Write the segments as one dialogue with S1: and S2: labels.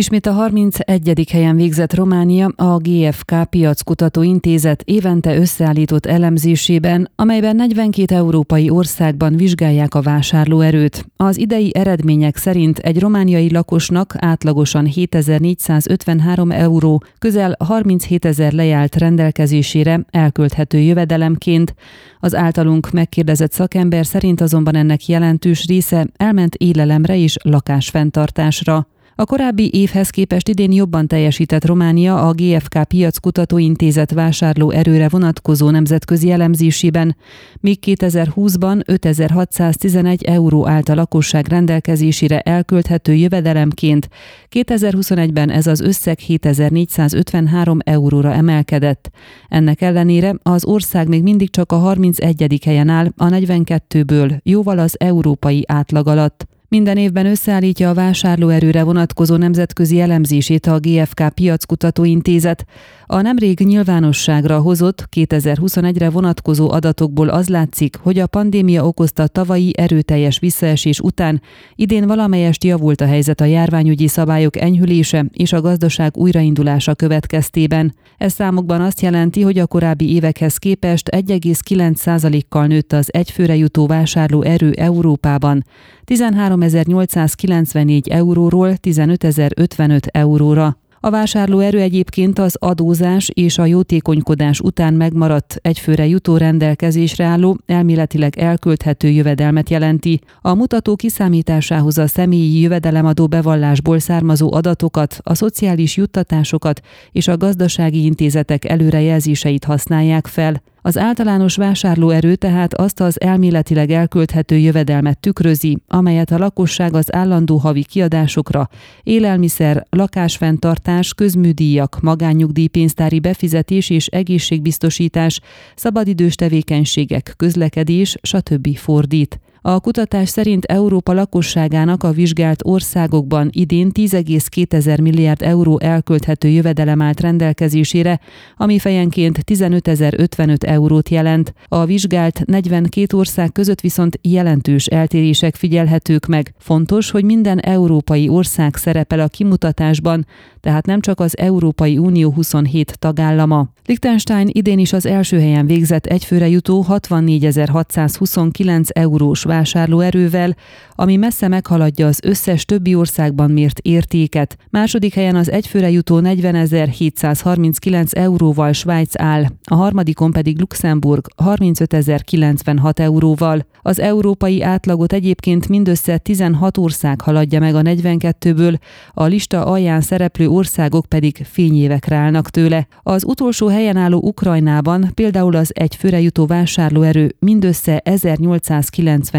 S1: Ismét a 31. helyen végzett Románia a GFK Piackutató Intézet évente összeállított elemzésében, amelyben 42 európai országban vizsgálják a vásárlóerőt. Az idei eredmények szerint egy romániai lakosnak átlagosan 7453 euró, közel 37 ezer lejált rendelkezésére elkölthető jövedelemként. Az általunk megkérdezett szakember szerint azonban ennek jelentős része elment élelemre és lakásfenntartásra. A korábbi évhez képest idén jobban teljesített Románia a GFK Piackutató Intézet vásárló erőre vonatkozó nemzetközi elemzésében, míg 2020-ban 5611 euró állt a lakosság rendelkezésére elkölthető jövedelemként, 2021-ben ez az összeg 7453 euróra emelkedett. Ennek ellenére az ország még mindig csak a 31. helyen áll a 42-ből, jóval az európai átlag alatt. Minden évben összeállítja a vásárlóerőre vonatkozó nemzetközi elemzését a GFK Piackutató Intézet. A nemrég nyilvánosságra hozott 2021-re vonatkozó adatokból az látszik, hogy a pandémia okozta tavalyi erőteljes visszaesés után idén valamelyest javult a helyzet a járványügyi szabályok enyhülése és a gazdaság újraindulása következtében. Ez számokban azt jelenti, hogy a korábbi évekhez képest 1,9%-kal nőtt az egyfőre jutó vásárlóerő Európában. 13 3894 euróról 15055 euróra. A vásárlóerő egyébként az adózás és a jótékonykodás után megmaradt egyfőre jutó rendelkezésre álló, elméletileg elkölthető jövedelmet jelenti. A mutató kiszámításához a személyi jövedelemadó bevallásból származó adatokat, a szociális juttatásokat és a gazdasági intézetek előrejelzéseit használják fel. Az általános vásárlóerő tehát azt az elméletileg elkölthető jövedelmet tükrözi, amelyet a lakosság az állandó havi kiadásokra, élelmiszer, lakásfenntartás, közműdíjak, magánnyugdíjpénztári befizetés és egészségbiztosítás, szabadidős tevékenységek, közlekedés, stb. fordít. A kutatás szerint Európa lakosságának a vizsgált országokban idén 10,2 milliárd euró elkölthető jövedelem állt rendelkezésére, ami fejenként 15.055 eurót jelent. A vizsgált 42 ország között viszont jelentős eltérések figyelhetők meg. Fontos, hogy minden európai ország szerepel a kimutatásban, tehát nem csak az Európai Unió 27 tagállama. Liechtenstein idén is az első helyen végzett egyfőre jutó 64.629 eurós vásárlóerővel, ami messze meghaladja az összes többi országban mért értéket. Második helyen az egyfőre jutó 40.739 euróval Svájc áll, a harmadikon pedig Luxemburg 35.096 euróval. Az európai átlagot egyébként mindössze 16 ország haladja meg a 42-ből, a lista alján szereplő országok pedig fényévekre állnak tőle. Az utolsó helyen álló Ukrajnában például az egyfőre jutó vásárlóerő mindössze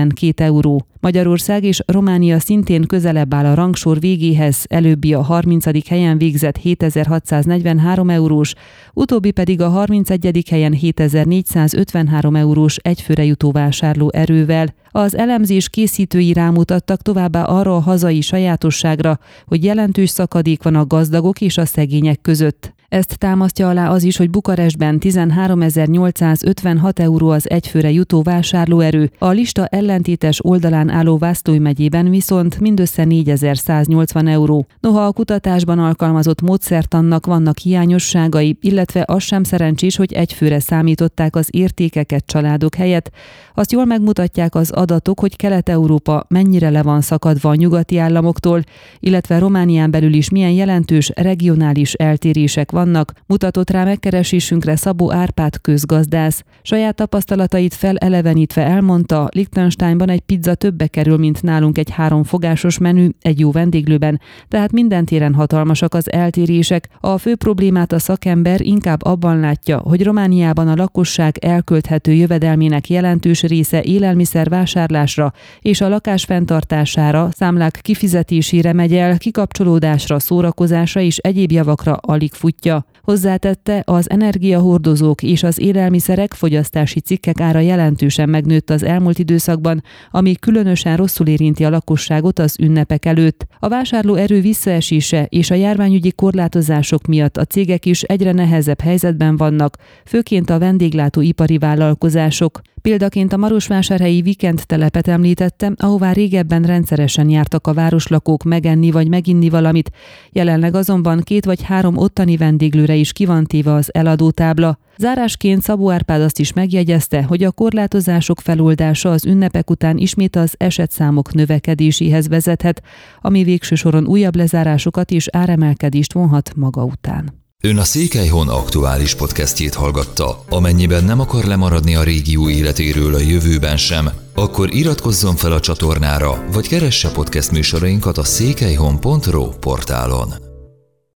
S1: 1892 euró. Magyarország és Románia szintén közelebb áll a rangsor végéhez, előbbi a 30. helyen végzett 7643 eurós, utóbbi pedig a 31. helyen 7453 eurós egyfőre jutó vásárló erővel. Az elemzés készítői rámutattak továbbá arra a hazai sajátosságra, hogy jelentős szakadék van a gazdagok és a szegények között. Ezt támasztja alá az is, hogy Bukarestben 13.856 euró az egyfőre jutó vásárlóerő, a lista ellentétes oldalán álló Vászlói megyében viszont mindössze 4180 euró. Noha a kutatásban alkalmazott módszertannak vannak hiányosságai, illetve az sem szerencsés, hogy egyfőre számították az értékeket családok helyett, azt jól megmutatják az adatok, hogy Kelet-Európa mennyire le van szakadva a nyugati államoktól, illetve Románián belül is milyen jelentős regionális eltérések vannak, mutatott rá megkeresésünkre Szabó Árpád közgazdász. Saját tapasztalatait felelevenítve elmondta, Liechtensteinban egy pizza többe kerül, mint nálunk egy háromfogásos menü egy jó vendéglőben, tehát minden téren hatalmasak az eltérések. A fő problémát a szakember inkább abban látja, hogy Romániában a lakosság elkölthető jövedelmének jelentős része élelmiszer vásárlásra és a lakás fenntartására, számlák kifizetésére megy el, kikapcsolódásra, szórakozásra és egyéb javakra alig futja. Hozzátette, az energiahordozók és az élelmiszerek fogyasztási cikkek ára jelentősen megnőtt az elmúlt időszakban, ami különösen rosszul érinti a lakosságot az ünnepek előtt. A vásárló erő visszaesése és a járványügyi korlátozások miatt a cégek is egyre nehezebb helyzetben vannak, főként a vendéglátóipari vállalkozások. Példaként a Marosvásárhelyi Vikend telepet említettem, ahová régebben rendszeresen jártak a városlakók megenni vagy meginni valamit, jelenleg azonban két vagy három ottani vendéglőre is ki van téve az eladótábla. Zárásként Szabó Árpád azt is megjegyezte, hogy a korlátozások feloldása az ünnepek után ismét az esetszámok növekedéséhez vezethet, ami végső soron újabb lezárásokat és áremelkedést vonhat maga után.
S2: Ön a Székelyhon aktuális podcastjét hallgatta. Amennyiben nem akar lemaradni a régió életéről a jövőben sem, akkor iratkozzon fel a csatornára, vagy keresse podcast műsorainkat a székelyhon.pro portálon.